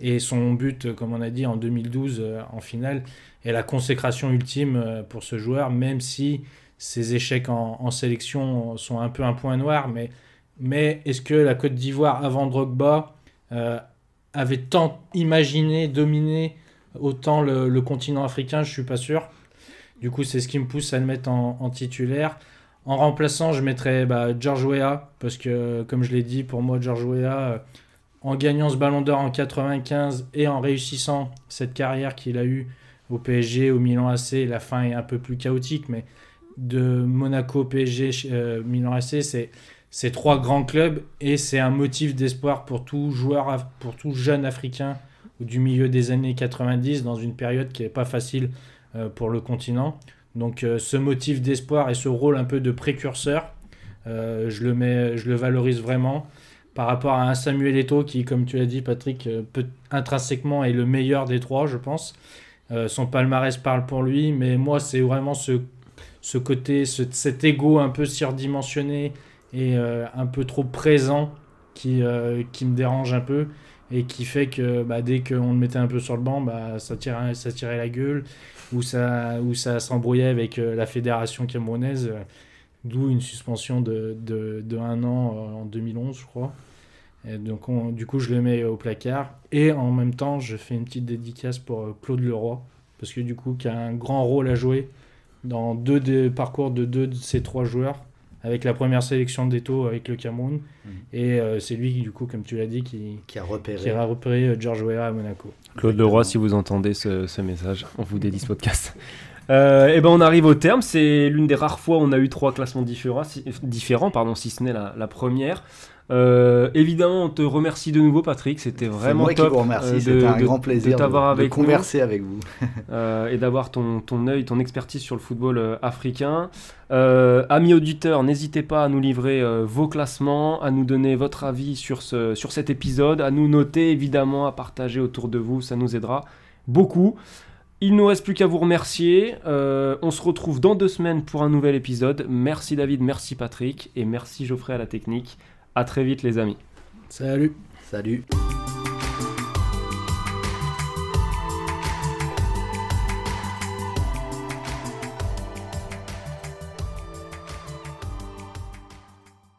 Et son but, comme on a dit, en 2012 euh, en finale, est la consécration ultime euh, pour ce joueur, même si ses échecs en, sélection sont un peu un point noir. Mais, mais est-ce que la Côte d'Ivoire, avant Drogba, euh, avait tant imaginé, dominé autant le, continent africain? Je suis pas sûr. Du coup, c'est ce qui me pousse à le mettre en, en titulaire. En remplaçant, je mettrais bah, George Weah, parce que, comme je l'ai dit, pour moi, George Weah, euh, en gagnant ce ballon d'or en 95 et en réussissant cette carrière qu'il a eue au PSG, au Milan AC, la fin est un peu plus chaotique, mais de Monaco, PSG, euh, Milan AC, c'est c'est trois grands clubs et c'est un motif d'espoir pour tout joueur, pour tout jeune africain ou du milieu des années 90 dans une période qui n'est pas facile euh, pour le continent. Donc euh, ce motif d'espoir et ce rôle un peu de précurseur, je, le mets, je le valorise vraiment par rapport à un Samuel Eto'o qui, comme tu l'as dit Patrick, intrinsèquement est le meilleur des trois, je pense. Son palmarès parle pour lui, mais moi c'est vraiment ce, ce côté, ce- cet ego un peu surdimensionné et euh, un peu trop présent qui, euh, qui me dérange un peu et qui fait que bah, dès qu'on le mettait un peu sur le banc, bah, ça, tirait, ça tirait la gueule ou ça, ou ça s'embrouillait avec euh, la fédération camerounaise, d'où une suspension de, de, un an en 2011, je crois. Donc, on- du coup, je le mets au placard. Et en même temps, je fais une petite dédicace pour Claude Leroy, parce que du coup, qui a un grand rôle à jouer dans deux des parcours de deux de ces trois joueurs, avec la première sélection d'Eto avec le Cameroun. Mhm. Et euh, c'est lui, du coup, comme tu l'as dit, qui, Qui a repéré. qui a repéré euh, George Weah à Monaco. Claude Leroy, si vous entendez ce, ce message, on vous dédie ce podcast. Euh, et ben on arrive au terme. C'est l'une des rares fois où on a eu trois classements différents, si, différents pardon, si ce n'est la, la première. Euh, évidemment, on te remercie de nouveau, Patrick. C'était vraiment moi qui top vous remercie, euh, de- c'était un de- grand plaisir de t'avoir de avec nous. converser avec vous. euh, et d'avoir ton, ton œil, ton expertise sur le football euh, africain. Amis auditeurs, n'hésitez pas à nous livrer vos classements, à nous donner votre avis sur, ce, sur cet épisode, à nous noter évidemment, à partager autour de vous, ça nous aidera beaucoup. Il ne nous reste plus qu'à vous remercier. Euh, on se retrouve dans deux semaines pour un nouvel épisode. Merci David, merci Patrick et merci Geoffrey à la technique. À très vite les amis. Salut Salut.